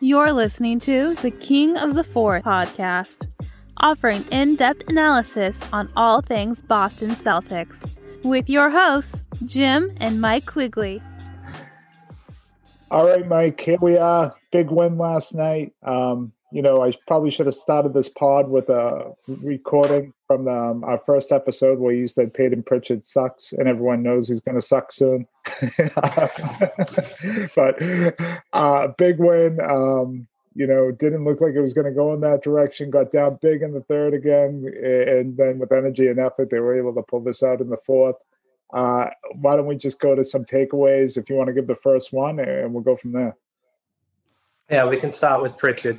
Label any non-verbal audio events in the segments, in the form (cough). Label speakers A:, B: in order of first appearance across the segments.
A: You're listening to the King of the Fourth podcast, offering in depth analysis on all things Boston Celtics, with your hosts, Jim and Mike Quigley.
B: All right, Mike, here we are. Big win last night. Um, you know, I probably should have started this pod with a recording from the, um, our first episode where you said Payton Pritchard sucks, and everyone knows he's going to suck soon. (laughs) but uh, big win. Um, you know, didn't look like it was going to go in that direction. Got down big in the third again, and then with energy and effort, they were able to pull this out in the fourth. Uh, why don't we just go to some takeaways if you want to give the first one, and we'll go from there.
C: Yeah, we can start with Pritchard.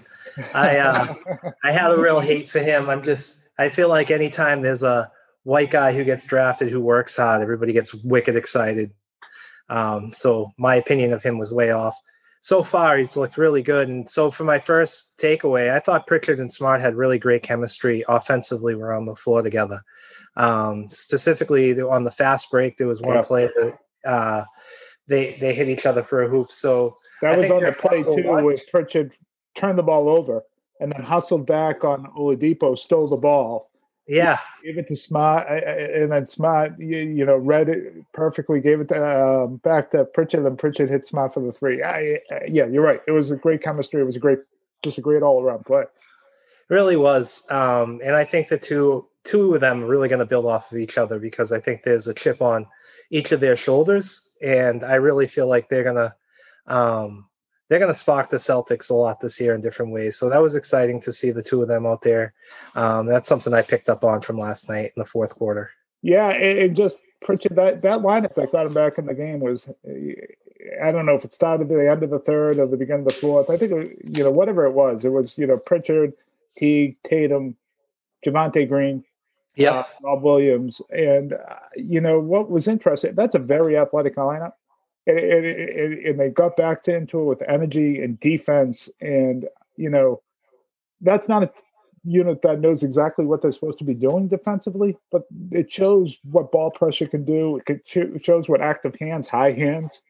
C: I uh, (laughs) I had a real hate for him. I'm just I feel like anytime there's a white guy who gets drafted who works hard, everybody gets wicked excited. Um, so my opinion of him was way off. So far, he's looked really good. And so for my first takeaway, I thought Pritchard and Smart had really great chemistry offensively. We're on the floor together. Um, specifically on the fast break, there was one play that uh, they they hit each other for a hoop. So
B: that I was on the play too, where Pritchard turned the ball over and then hustled back on Oladipo, stole the ball.
C: Yeah,
B: gave it to Smart, eh, eh, eh, and then Smart, you, you know, read it perfectly, gave it to, um, back to Pritchard, and Pritchard hit Smart for the three. I, I, yeah, you're right. It was a great chemistry. It was a great, just a great all around play.
C: Really was, um, and I think the two two of them are really going to build off of each other because I think there's a chip on each of their shoulders, and I really feel like they're going to um, they're going to spark the Celtics a lot this year in different ways. So that was exciting to see the two of them out there. Um, that's something I picked up on from last night in the fourth quarter.
B: Yeah, and just Pritchard, that that lineup that got him back in the game was, I don't know if it started at the end of the third or the beginning of the fourth. I think it, you know whatever it was, it was you know Pritchard, Teague, Tatum, Javonte Green,
C: yeah, uh,
B: Rob Williams, and uh, you know what was interesting. That's a very athletic lineup and, and, and they got back to, into it with energy and defense. And, you know, that's not a unit that knows exactly what they're supposed to be doing defensively, but it shows what ball pressure can do. It shows what active hands, high hands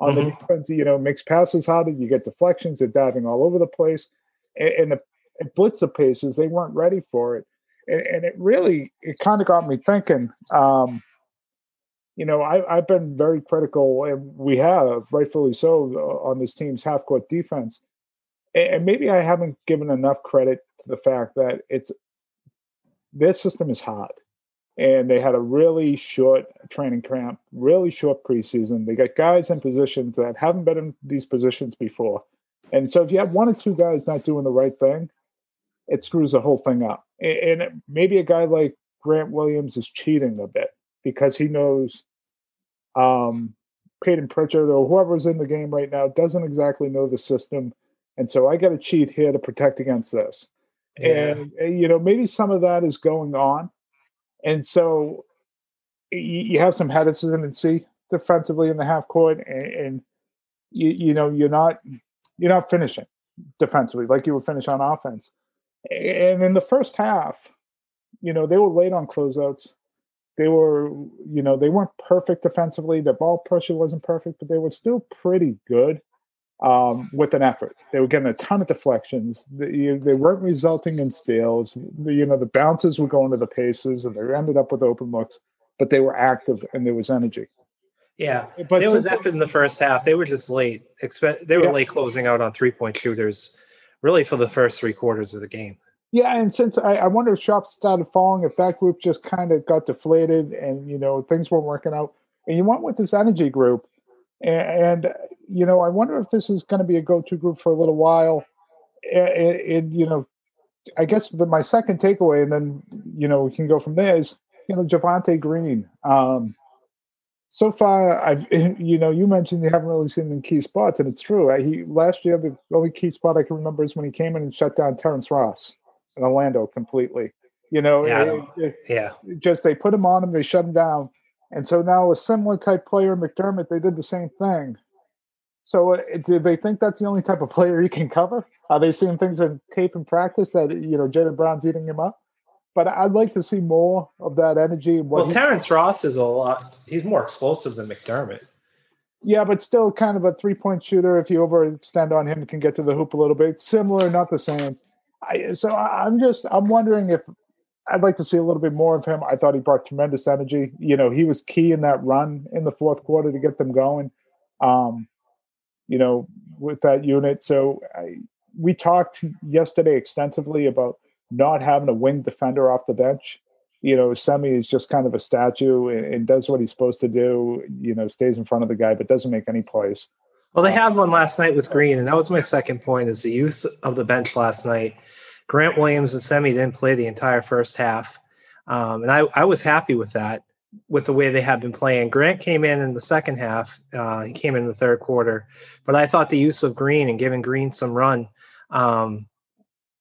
B: on mm-hmm. the defense, you know, makes passes harder. You get deflections, they're diving all over the place. And, and the it blitz the Pacers, they weren't ready for it. And, and it really, it kind of got me thinking, um, you know, I, have been very critical, and we have, rightfully so, uh, on this team's half court defense. And maybe I haven't given enough credit to the fact that it's this system is hard. And they had a really short training camp, really short preseason. They got guys in positions that haven't been in these positions before. And so if you have one or two guys not doing the right thing, it screws the whole thing up. And maybe a guy like Grant Williams is cheating a bit because he knows um, Payton Pritchard or whoever's in the game right now doesn't exactly know the system. And so I got to cheat here to protect against this. Yeah. And, eh, you know, maybe some of that is going on. And so you, you have some hesitancy defensively in the half court and, and you, you know, you're not, you're not finishing defensively like you would finish on offense. And in the first half, you know, they were late on closeouts they were, you know, they weren't perfect defensively. The ball pressure wasn't perfect, but they were still pretty good um, with an effort. They were getting a ton of deflections. They, they weren't resulting in steals. The, you know, the bounces were going to the Pacers, and they ended up with open looks. But they were active, and there was energy.
C: Yeah, but it was effort in the first half. They were just late. Expect they were yeah. late closing out on three point shooters, really for the first three quarters of the game.
B: Yeah, and since I, I wonder if shops started falling, if that group just kind of got deflated and you know things weren't working out, and you went with this energy group, and, and you know I wonder if this is going to be a go-to group for a little while, and, you know, I guess the, my second takeaway, and then you know we can go from there is you know Javonte Green. Um, so far, I've (laughs) you know you mentioned you haven't really seen him in key spots, and it's true. He last year the only key spot I can remember is when he came in and shut down Terrence Ross Orlando completely. You know,
C: yeah, it, it,
B: yeah. Just they put him on him, they shut him down, and so now a similar type player, McDermott, they did the same thing. So, uh, do they think that's the only type of player he can cover? Are they seeing things in tape and practice that you know Jaylen Brown's eating him up? But I'd like to see more of that energy.
C: well, Terrence Ross is a lot. He's more explosive than McDermott.
B: Yeah, but still kind of a three point shooter. If you overextend on him, can get to the hoop a little bit. Similar, not the same. I, so I'm just I'm wondering if I'd like to see a little bit more of him. I thought he brought tremendous energy. You know, he was key in that run in the fourth quarter to get them going. Um, you know, with that unit. So I, we talked yesterday extensively about not having a wing defender off the bench. You know, Semi is just kind of a statue and, and, does what he's supposed to do. You know, stays in front of the guy, but doesn't make any plays.
C: Well, they had one last night with Green, and that was my second point: is the use of the bench last night. Grant Williams and Semi didn't play the entire first half, um, and I, I was happy with that with the way they had been playing. Grant came in in the second half. Uh, he came in the third quarter, but I thought the use of Green and giving Green some run um,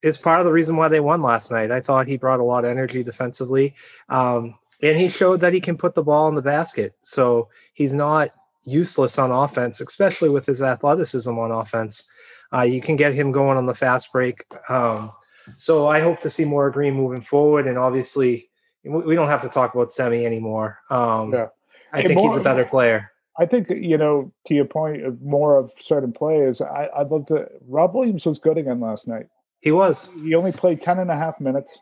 C: is part of the reason why they won last night. I thought he brought a lot of energy defensively, um, and he showed that he can put the ball in the basket. So he's not useless on offense, especially with his athleticism on offense. Uh, you can get him going on the fast break. Um, so I hope to see more Green moving forward, and obviously we don't have to talk about Semi anymore. Um, yeah. I think more, he's a better player.
B: I think you know to your point of more of certain players. I, I'd love to. Rob Williams was good again last night.
C: He was.
B: He only played 10 and a half minutes.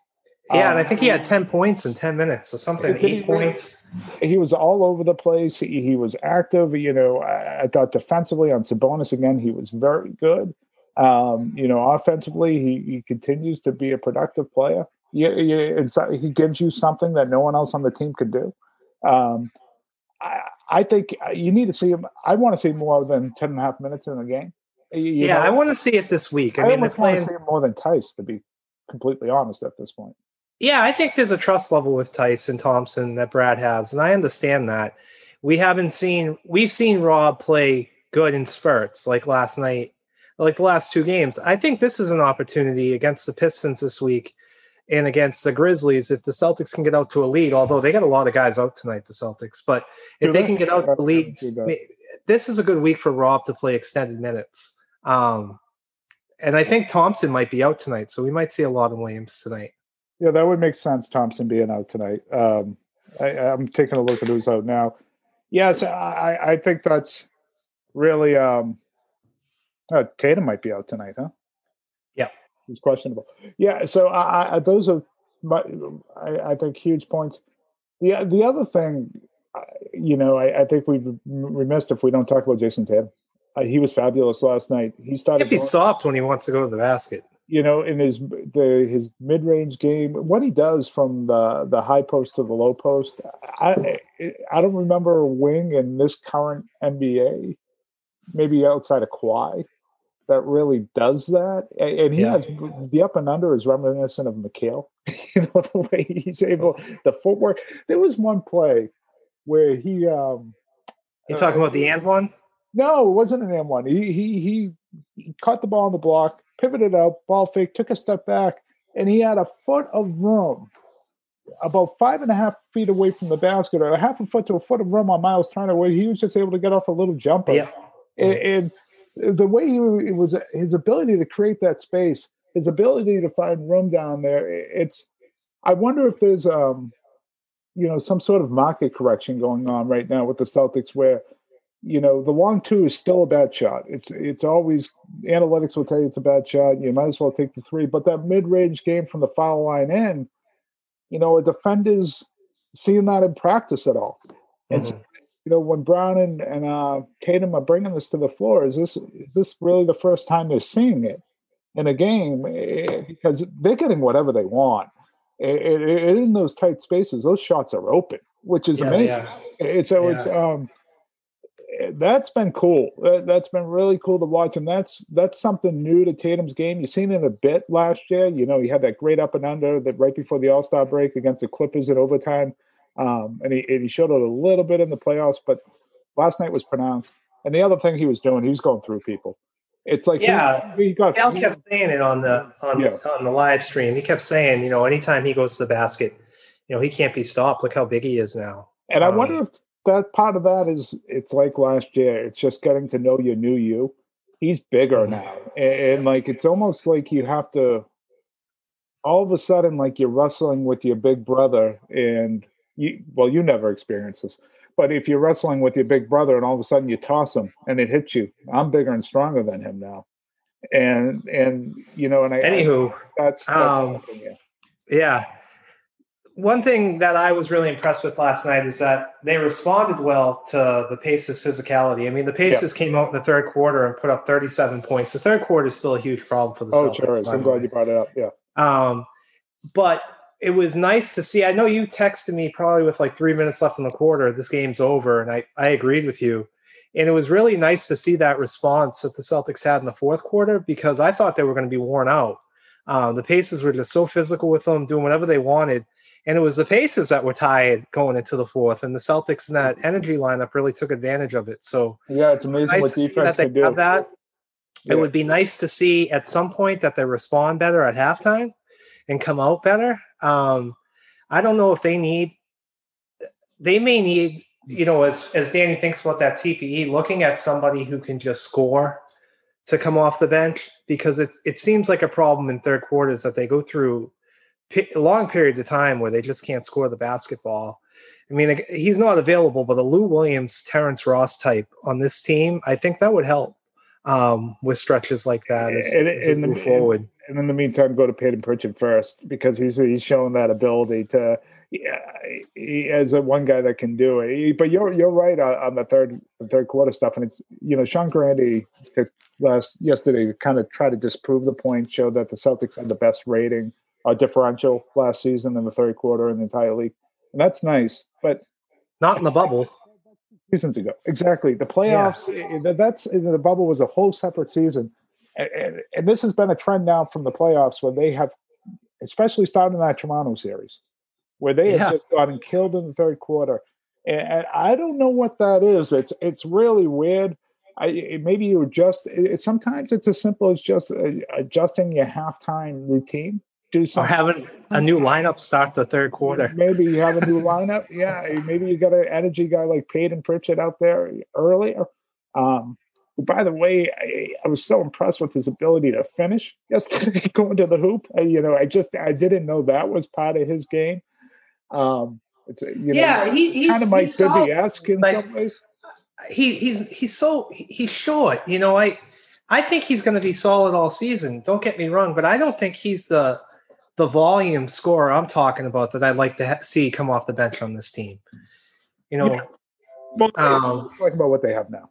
C: Yeah, um, and I think he had 10 points in 10 minutes or something, eight he, points.
B: He was all over the place. He, he was active. You know, I, I, thought defensively on Sabonis again, he was very good. Um, you know, offensively, he, he continues to be a productive player. Yeah, yeah, he gives you something that no one else on the team could do. Um, I, I think uh, you need to see him. I want to see more than 10 and a half minutes in the game.
C: You yeah, know, I want to see it this week.
B: I, I mean, almost playing... want to see him more than Theis, to be completely honest at this point.
C: Yeah, I think there's a trust level with Theis and Thompson that Brad has, and I understand that. We haven't seen we've seen Rob play good in spurts, like last night, like the last two games. I think this is an opportunity against the Pistons this week and against the Grizzlies, if the Celtics can get out to a lead, although they got a lot of guys out tonight, the Celtics, but if they can get out to the lead, this is a good week for Rob to play extended minutes. Um, and I think Thompson might be out tonight, so we might see a lot of Williams tonight.
B: Yeah, that would make sense. Thompson being out tonight. Um, I, am taking a look at who's out now. Yes, I, I think that's really. Um, uh, Tatum might be out tonight, huh? Yeah, he's questionable. Yeah, so I, I those are my, I, I, think huge points. The the other thing, you know, I, I think we've remiss if we don't talk about Jayson Tatum. Uh, he was fabulous last night. He started.
C: If he stopped when he wants to go to the basket.
B: You know, in his the his mid range game, what he does from the the high post to the low post, I I don't remember a wing in this current NBA, maybe outside of Kawhi, that really does that. And he yeah. has the up and under is reminiscent of McHale. (laughs) you know, the way he's able, the footwork. There was one play where he. um
C: You talking uh, about the and one?
B: No, it wasn't an and one. He, he he he caught the ball on the block, pivoted out, ball fake, took a step back, and he had a foot of room about five and a half feet away from the basket, or a half a foot to a foot of room on Miles Turner, where he was just able to get off a little jumper. Yeah. And, and the way he was his ability to create that space, his ability to find room down there. It's I wonder if there's um you know some sort of market correction going on right now with the Celtics where you know the long two is still a bad shot. It's it's always analytics will tell you it's a bad shot. You might as well take the three. But that mid range game from the foul line in, you know, a defender's seeing that in practice at all. And mm-hmm you know, when Brown and, and uh, Tatum are bringing this to the floor, is this is this really the first time they're seeing it in a game? Eh, because they're getting whatever they want. It, it, in those tight spaces, those shots are open, which is yeah, amazing. Yeah. so yeah. it's um, that's been cool. That, has been really cool to watch, and that's that's something new to Tatum's game. You've seen it a bit last year. You know, he had that great up and under that right before the All Star break against the Clippers in overtime. Um, and he, and he showed it a little bit in the playoffs, but last night was pronounced. And the other thing he was doing, he was going through people. It's like
C: yeah, he, he got. Al kept saying it on the on yeah. on the live stream. He kept saying, you know, anytime he goes to the basket, you know, he can't be stopped. Look how big he is now.
B: And um, I wonder if that part of that is it's like last year. It's just getting to know your new you. He's bigger mm-hmm. now, and, and like it's almost like you have to. All of a sudden, like you're wrestling with your big brother, and you well you never experience this But if you're wrestling with your big brother and all of a sudden you toss him and it hits you, I'm bigger and stronger than him now. And and you know, and I
C: Anywho,
B: I, that's, that's
C: um,
B: yeah.
C: Yeah. One thing that I was really impressed with last night is that they responded well to the Pacers' physicality. I mean, the Pacers came out in the third quarter and put up 37 points. The third quarter is still a huge problem for the
B: Oh,
C: Celtics.
B: sure is. I'm glad
C: way.
B: you brought it up. Yeah.
C: Um, but it was nice to see. I know you texted me probably with like three minutes left in the quarter. This game's over, and I I agreed with you. And it was really nice to see that response that the Celtics had in the fourth quarter because I thought they were going to be worn out. Um, the Pacers were just so physical with them, doing whatever they wanted. And it was the Pacers that were tired going into the fourth, and the Celtics in that energy lineup really took advantage of it. So
B: Yeah, it's amazing
C: nice
B: what defense can do.
C: have that.
B: Yeah.
C: It would be nice to see at some point that they respond better at halftime and come out better. Um, I don't know if they need. They may need, you know, as as Danny thinks about that TPE, looking at somebody who can just score to come off the bench because it's it seems like a problem in third quarters that they go through long periods of time where they just can't score the basketball. I mean, he's not available, but a Lou Williams, Terrence Ross type on this team, I think that would help um, with stretches like that as,
B: And-
C: as
B: and the-
C: move forward.
B: and in the meantime, go to Payton Pritchard first because he's he's shown that ability to. Yeah, he as a one guy that can do it. But you're you're right on, on the third the third quarter stuff, and it's you know Sean Grande took last yesterday to kind of try to disprove the point, showed that the Celtics had the best rating uh, differential last season in the third quarter in the entire league, and that's nice. But
C: Not in the bubble.
B: seasons ago. Exactly. The playoffs, eh, eh, that's the bubble was a whole separate season. And, and, and this has been a trend now from the playoffs where they have, especially starting that Toronto series, where they
C: Yeah.
B: have just gotten killed in the third quarter. And, and I don't know what that is. It's it's really weird. I it- maybe you adjust. It, sometimes it's as simple as just uh, adjusting your halftime routine. Do
C: Or
B: something.
C: having a new lineup start the third quarter.
B: Maybe you have a new (laughs) lineup. Yeah, maybe you got an energy guy like Payton Pritchard out there earlier. Um, by the way, I, I was so impressed with his ability to finish yesterday, (laughs) going to the hoop. I, you know, I just I didn't know that was part of his game. Um, it's you know,
C: Yeah, he, he's
B: kind of Mike
C: he's.
B: Bibby-esque in
C: but-
B: some ways.
C: he he's he's so he's short. You know, I I think he's going to be solid all season. Don't get me wrong, but I don't think he's the the volume score I'm talking about that I'd like to ha- see come off the bench on this team. You know,
B: Yeah. Well,
C: Um,
B: talking about what they have now.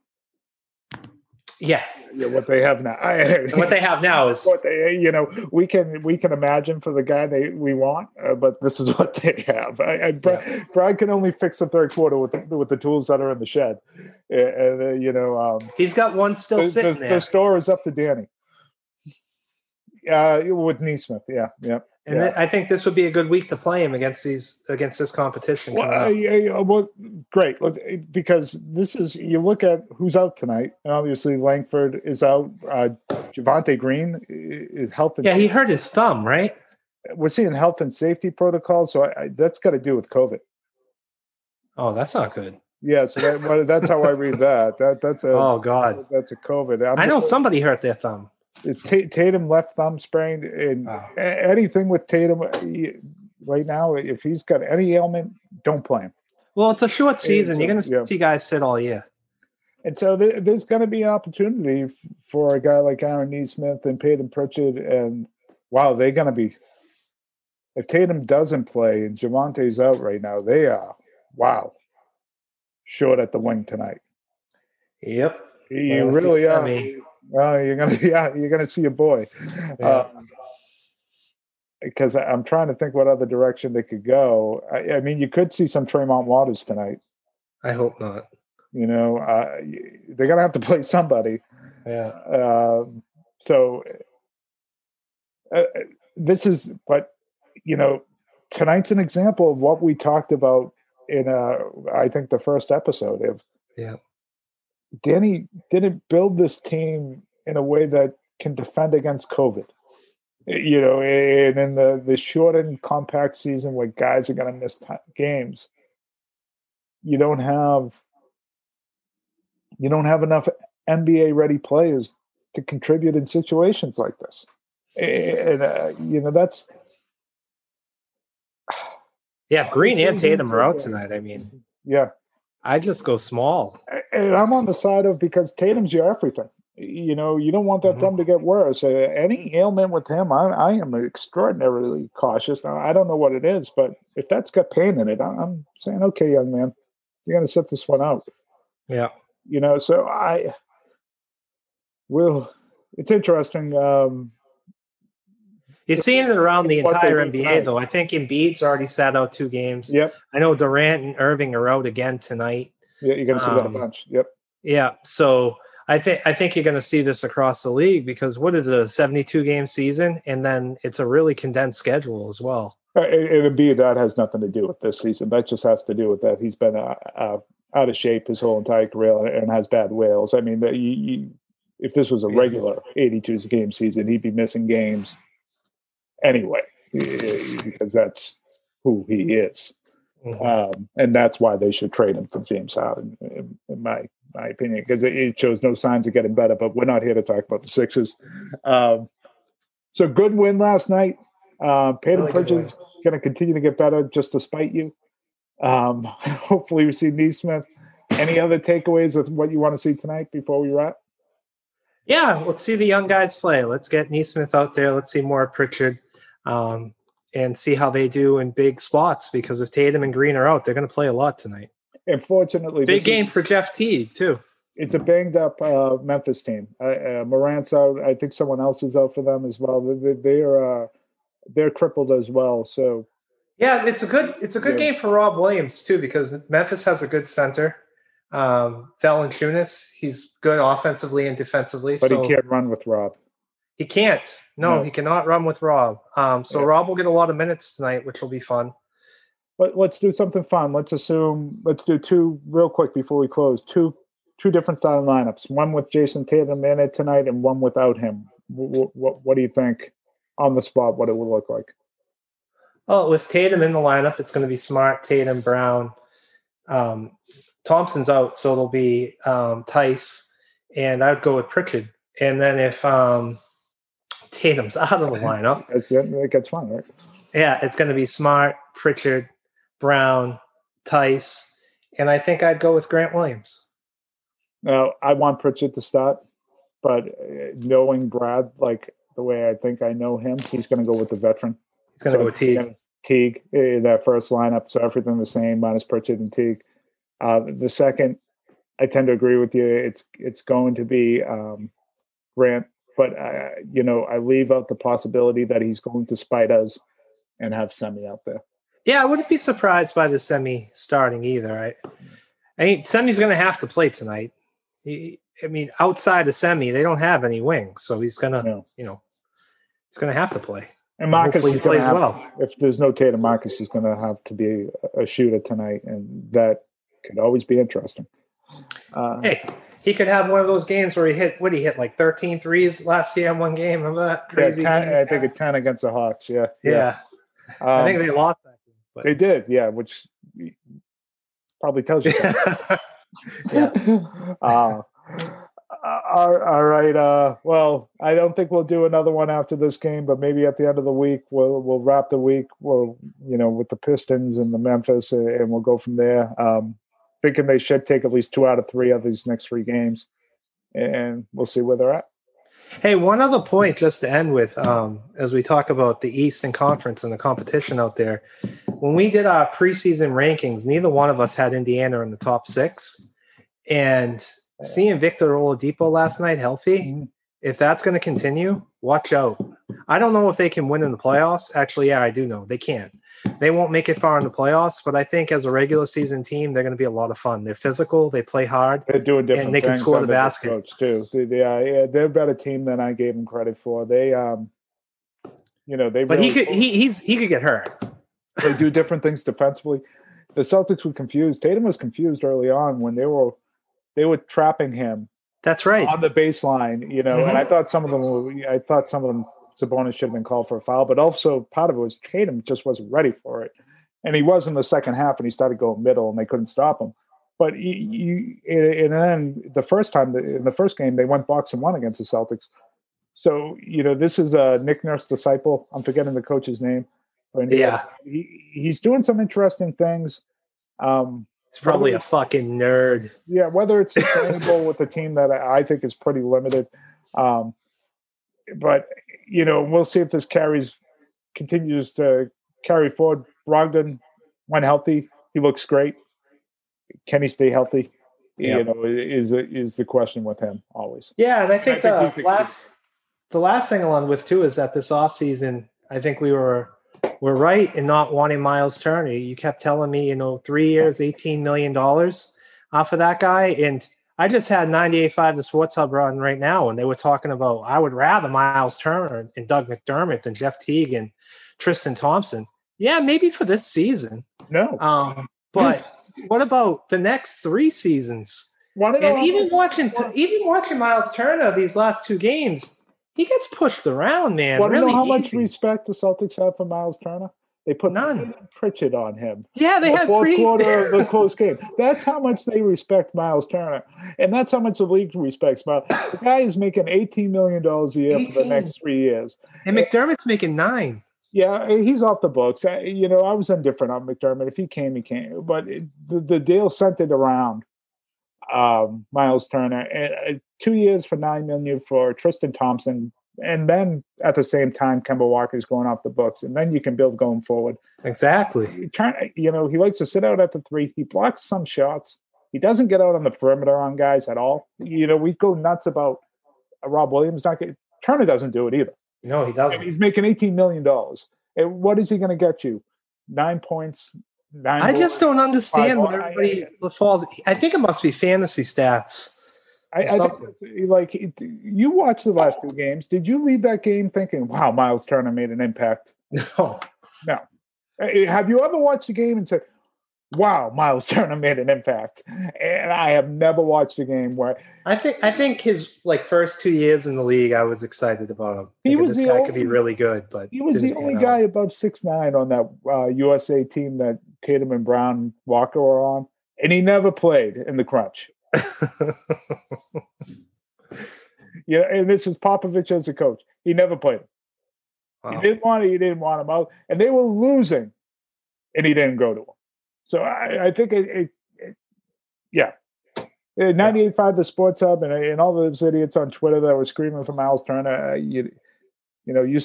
C: yeah.
B: Yeah, what they have now. I, (laughs)
C: What they have now is
B: what they you know we can we can imagine for the guy they we want uh, but this is (laughs) what they have I, I, Brad, Brad can only fix the third quarter with the, with the tools that are in the shed and uh, you know um,
C: he's got one still
B: the,
C: sitting
B: the,
C: there.
B: the store is up to Danny uh with Nesmith yeah yeah
C: And
B: Yeah.
C: I think this would be a good week to play him against these against this competition.
B: well, uh, yeah, yeah, well great let's because this is you look at who's out tonight and obviously Langford is out uh Javonte Green is health and
C: yeah, he hurt his thumb, right?
B: we're seeing health and safety protocols so I, I, that's got to do with COVID
C: Oh, that's not good.
B: Yeah, so that, well, that's how I read that. That that's a (laughs)
C: Oh God,
B: that's a COVID. I'm
C: I know
B: just-
C: somebody hurt their thumb.
B: Ta- Tatum left thumb sprained, and
C: Wow.
B: a- anything with Tatum right now, if he's got any ailment, don't play him.
C: Well, it's a short season.
B: a-
C: You're going to
B: yeah.
C: see guys sit all year.
B: And so th- there's going to be an opportunity f- for a guy like Aaron Nesmith and Payton Pritchard, and wow, they're going to be. If Tatum doesn't play and Javonte's out right now, they are wow, short at the wing tonight.
C: Yep.
B: You
C: Well,
B: really are.
C: semi.
B: Well, you're gonna, (laughs) yeah, you're gonna see a boy.
C: Yeah.
B: because I'm trying to think what other direction they could go. I, I mean, you could see some Tremont Waters tonight.
C: I hope not.
B: You know, uh, they're gonna have to (laughs) play somebody.
C: Yeah.
B: Um, so uh, this is, but you know, tonight's an example of what we talked about in, uh, I think, the first episode of
C: Yeah.
B: Danny didn't build this team in a way that can defend against COVID. You know, and in the the shortened compact season where guys are going to miss games, you don't have you don't have enough NBA ready players to contribute in situations like this. And uh, you know that's
C: Yeah. If Green and Tatum are out tonight, I mean,
B: yeah.
C: I just go small.
B: And I'm on the side of because Tatum's your everything. You know, you don't want that mm-hmm. thumb to get worse. Uh, any ailment with him, I, I, am extraordinarily cautious. Now, I don't know what it is, but if that's got pain in it, I'm saying, okay, young man, you're going to set this one out.
C: Yeah.
B: You know, so I will. It's interesting. Um,
C: you're seeing it around the entire NBA, tonight. though. I think Embiid's already sat out two games.
B: Yep.
C: I know Durant and Irving are out again tonight.
B: Yeah, you're going to see um, that a bunch. Yep.
C: Yeah. So I think I think you're going to see this across the league because what is it, a 72 game season, and then it's a really condensed schedule as well.
B: Uh, and Embiid, that has nothing to do with this season. That just has to do with that he's been uh, uh, out of shape his whole entire career and has bad whales. I mean, that you, you, if this was a regular 82 game season, he'd be missing games anyway, because that's who he is. Mm-hmm. Um, and that's why they should trade him for James Harden, in, in my my opinion, because it, it, shows no signs of getting better. But we're not here to talk about the Sixers. Um, so good win last night. Uh, Payton really Pritchard is going to continue to get better just despite you. Um, (laughs) hopefully, we see Nesmith. Any other takeaways of what you want to see tonight before we wrap?
C: Yeah, let's see the young guys play. Let's get Nesmith out there. Let's see more Pritchard um, and see how they do in big spots because if Tatum and Green are out, they're going to play a lot tonight.
B: Unfortunately,
C: big game is, for Jeff Teague too.
B: It's a banged up uh, Memphis team. Uh, uh, Morant's out. I think someone else is out for them as well. They, they're uh, they're crippled as well. So
C: yeah, it's a good it's a good yeah. game for Rob Williams too because Memphis has a good center. Um, Valanciunas, he's good offensively and defensively,
B: but so he can't run with Rob.
C: He can't. No, no. he cannot run with Rob. Um, so yeah. Rob will get a lot of minutes tonight, which will be fun.
B: But let's do something fun. Let's assume. Let's do two real quick before we close. Two two different style lineups. One with Jayson Tatum in it tonight, and one without him. What, what, what do you think on the spot? What it would look like?
C: Oh, with Tatum in the lineup, it's going to be Smart, Tatum, Brown. Um, Thompson's out, so it'll be um, Theis, and I would go with Pritchard. And then if um, Tatum's out of the lineup,
B: that's it. It gets fun, right?
C: Yeah, it's going to be Smart, Pritchard, Brown, Theis, and I think I'd go with Grant Williams.
B: Now, I want Pritchard to start, but uh, knowing Brad like the way I think I know him, he's going to go with the veteran.
C: He's going to so go with Teague.
B: Teague, uh, that first lineup, so everything the same minus Pritchard and Teague. Uh, the second, I tend to agree with you. It's it's going to be um, Grant, but uh, you know I leave out the possibility that he's going to spite us and have Semi out there.
C: Yeah, I wouldn't be surprised by the Semi starting either. I, I mean, Semi's going to have to play tonight. He, I mean, outside of Semi, they don't have any wings, so he's gonna, no. you know, he's gonna have to play.
B: And Marcus plays have, well. If there's no Tatum, Marcus is going to have to be a shooter tonight, and that could always be interesting.
C: Uh, hey, he could have one of those games where he hit what he hit like 13 threes last year in one game. Remember that crazy?
B: Yeah, 10, I think a 10 against the Hawks. Yeah.
C: Yeah. yeah. Um, I think they lost that game.
B: But. They did, yeah, which probably tells you (laughs) (laughs)
C: yeah.
B: uh, all, all right. Uh, well, I don't think we'll do another one after this game, but maybe at the end of the week we'll we'll wrap the week. We'll you know with the Pistons and the Memphis, and we'll go from there. Um, thinking they should take at least two out of three of these next three games, and we'll see where they're at.
C: Hey, one other point just to end with, um, as we talk about the Eastern Conference and the competition out there. When we did our preseason rankings, neither one of us had Indiana in the top six, and seeing Victor Oladipo last night healthy, mm-hmm. if that's going to continue, watch out. I don't know if they can win in the playoffs. Actually, yeah, I do know they can. They won't make it far in the playoffs, but I think as a regular season team, they're going to be a lot of fun. They're physical, they play hard,
B: they're doing different
C: and they can score the basket
B: too. Yeah, yeah, they're a better team than I gave them credit for. They, um, you know, they.
C: But really, he could he he's he could get hurt.
B: They do different things defensively. The Celtics were confused. Tatum was confused early on when they were they were trapping him.
C: That's right
B: on the baseline, you know. Mm-hmm. And I thought some of them, were, I thought some of them, Sabonis should have been called for a foul, but also part of it was Tatum just wasn't ready for it, and he was in the second half, and he started going middle, and they couldn't stop him. But you, and then the first time in the first game they went box and one against the Celtics. So you know this is a Nick Nurse disciple. I'm forgetting the coach's name.
C: Yeah,
B: he, he's doing some interesting things. Um,
C: He's probably a fucking nerd.
B: Yeah, whether it's (laughs) sustainable with a team that I think is pretty limited. Um, but you know, we'll see if this carries continues to carry forward. Brogdon, when healthy, he looks great. Can he stay healthy? Yep. You know, is is the question with him always.
C: Yeah, and I think, I think the last the last thing along with too is that this offseason, I think we were were right in not wanting Miles Turner. You kept telling me, you know, three years, eighteen million dollars off of that guy, and I just had 98.5 the Sports Hub run right now, and they were talking about I would rather Miles Turner and Doug McDermott than Jeff Teague and Tristan Thompson. Yeah, maybe for this season.
B: No.
C: Um, but (laughs) what about the next three seasons? And even watching, even watching Miles Turner these last two games, he gets pushed around, man.
B: Want
C: really
B: know how much respect the Celtics have for Miles Turner? They put
C: none
B: Pritchard on him.
C: Yeah, they
B: the
C: had
B: fourth
C: three.
B: quarter of the (laughs) close game. That's how much they respect Miles Turner, and that's how much the league respects Miles. The guy is making eighteen million dollars a year 18. for the next three years,
C: and McDermott's making nine.
B: Yeah, he's off the books. I, you know, I was indifferent on McDermott. If he came, he came. But it, the, the deal centered around um, Miles Turner. And, uh, two years for nine million for Tristan Thompson, and then at the same time, Kemba Walker is going off the books, and then you can build going forward.
C: Exactly.
B: Turn, you know, he likes to sit out at the three. He blocks some shots. He doesn't get out on the perimeter on guys at all. You know, we go nuts about Rob Williams not getting. Turner doesn't do it either.
C: No, he doesn't.
B: He's making eighteen million dollars. And what is he going to get you? Nine points. Nine.
C: I just don't understand why everybody I, falls. I think it must be fantasy stats.
B: I, I think like you watched the last two games. Did you leave that game thinking, "Wow, Miles Turner made an impact"?
C: No,
B: no. Have you ever watched a game and said, wow, Miles (laughs) Turner made an impact. And I have never watched a game where
C: I think I think his like first two years in the league, I was excited about him. He was this guy only, could be really good, but
B: he was the only guy above six nine on that uh, USA team that Tatum and Brown Walker were on, and he never played in the crunch. Yeah, and this is Popovich as a coach. He never played. Wow. He didn't want it. He didn't want him out, and they were losing, and he didn't go to him. So I, I think it, it, it yeah. 98.5 the sports hub and, and all those idiots on Twitter that were screaming for Miles Turner, uh, you, you know, you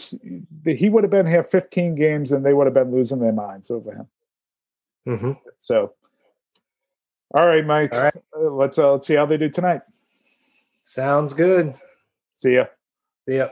B: he would have been here 15 games and they would have been losing their minds over him.
C: Mm-hmm.
B: So, all right, Mike.
C: All right.
B: Uh, let's uh, let's see how they do tonight.
C: Sounds good.
B: See ya.
C: See ya.